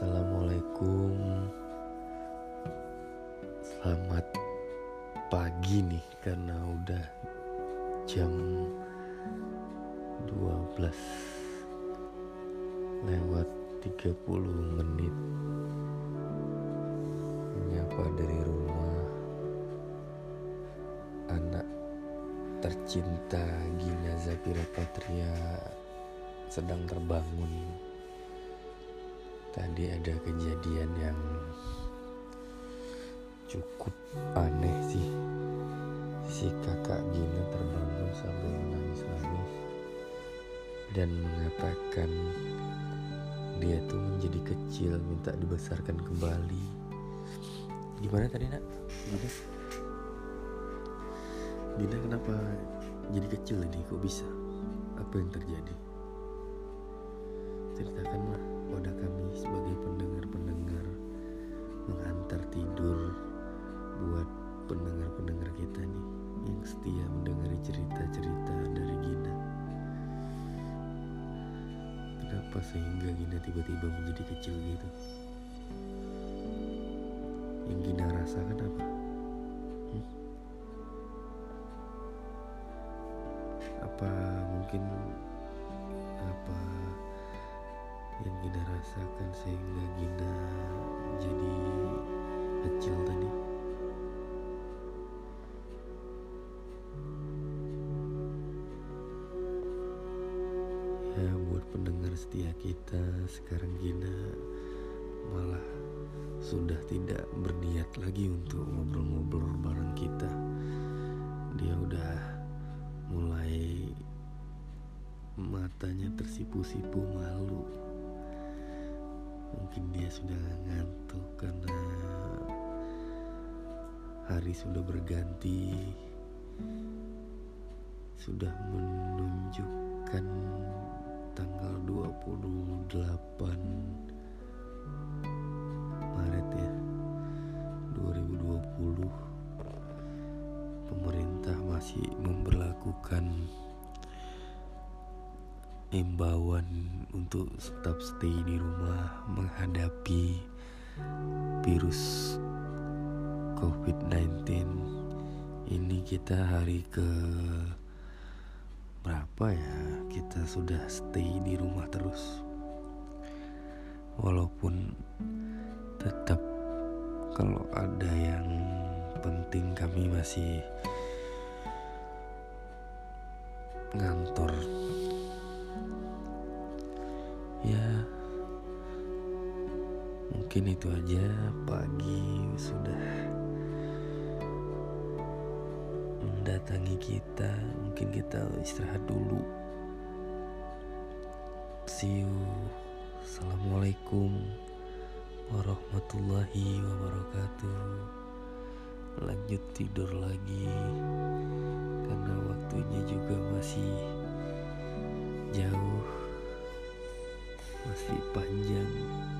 Assalamualaikum. Selamat pagi nih Karena udah jam 12 Lewat 30 menit. Menyapa dari rumah Anak tercinta Gina Zafira Patria Sedang terbangun tadi ada kejadian yang cukup aneh sih. Si kakak Gina terbangun sambil menangis-nangis dan mengatakan dia tuh menjadi kecil minta dibesarkan kembali. Gimana tadi nak? Gina? Gina kenapa jadi kecil ini? Kok bisa? Apa yang terjadi? Ceritakanlah pada kami sebagai pendengar-pendengar mengantar tidur buat pendengar-pendengar kita nih yang setia mendengar cerita-cerita dari Gina. Kenapa sehingga Gina tiba-tiba menjadi kecil gitu? Yang Gina rasakan apa? Hmm? Apa mungkin yang Gina rasakan sehingga Gina jadi kecil tadi? Ya buat pendengar setia kita sekarang Gina malah sudah tidak berniat lagi untuk ngobrol-ngobrol bareng kita. Dia udah mulai matanya tersipu-sipu malu. Mungkin dia sudah ngantuk karena hari sudah berganti. Sudah menunjukkan tanggal 28 Maret ya 2020 pemerintah masih memberlakukan imbauan untuk tetap stay di rumah menghadapi virus COVID-19 ini kita hari ke berapa ya? Kita sudah stay di rumah terus. Walaupun tetap kalau ada yang penting kami masih ngantor ya mungkin itu aja. Pagi sudah mendatangi kita. Mungkin kita istirahat dulu. See you. Assalamualaikum warahmatullahi wabarakatuh. Lanjut tidur lagi karena waktunya juga masih jauh mimpi panjang.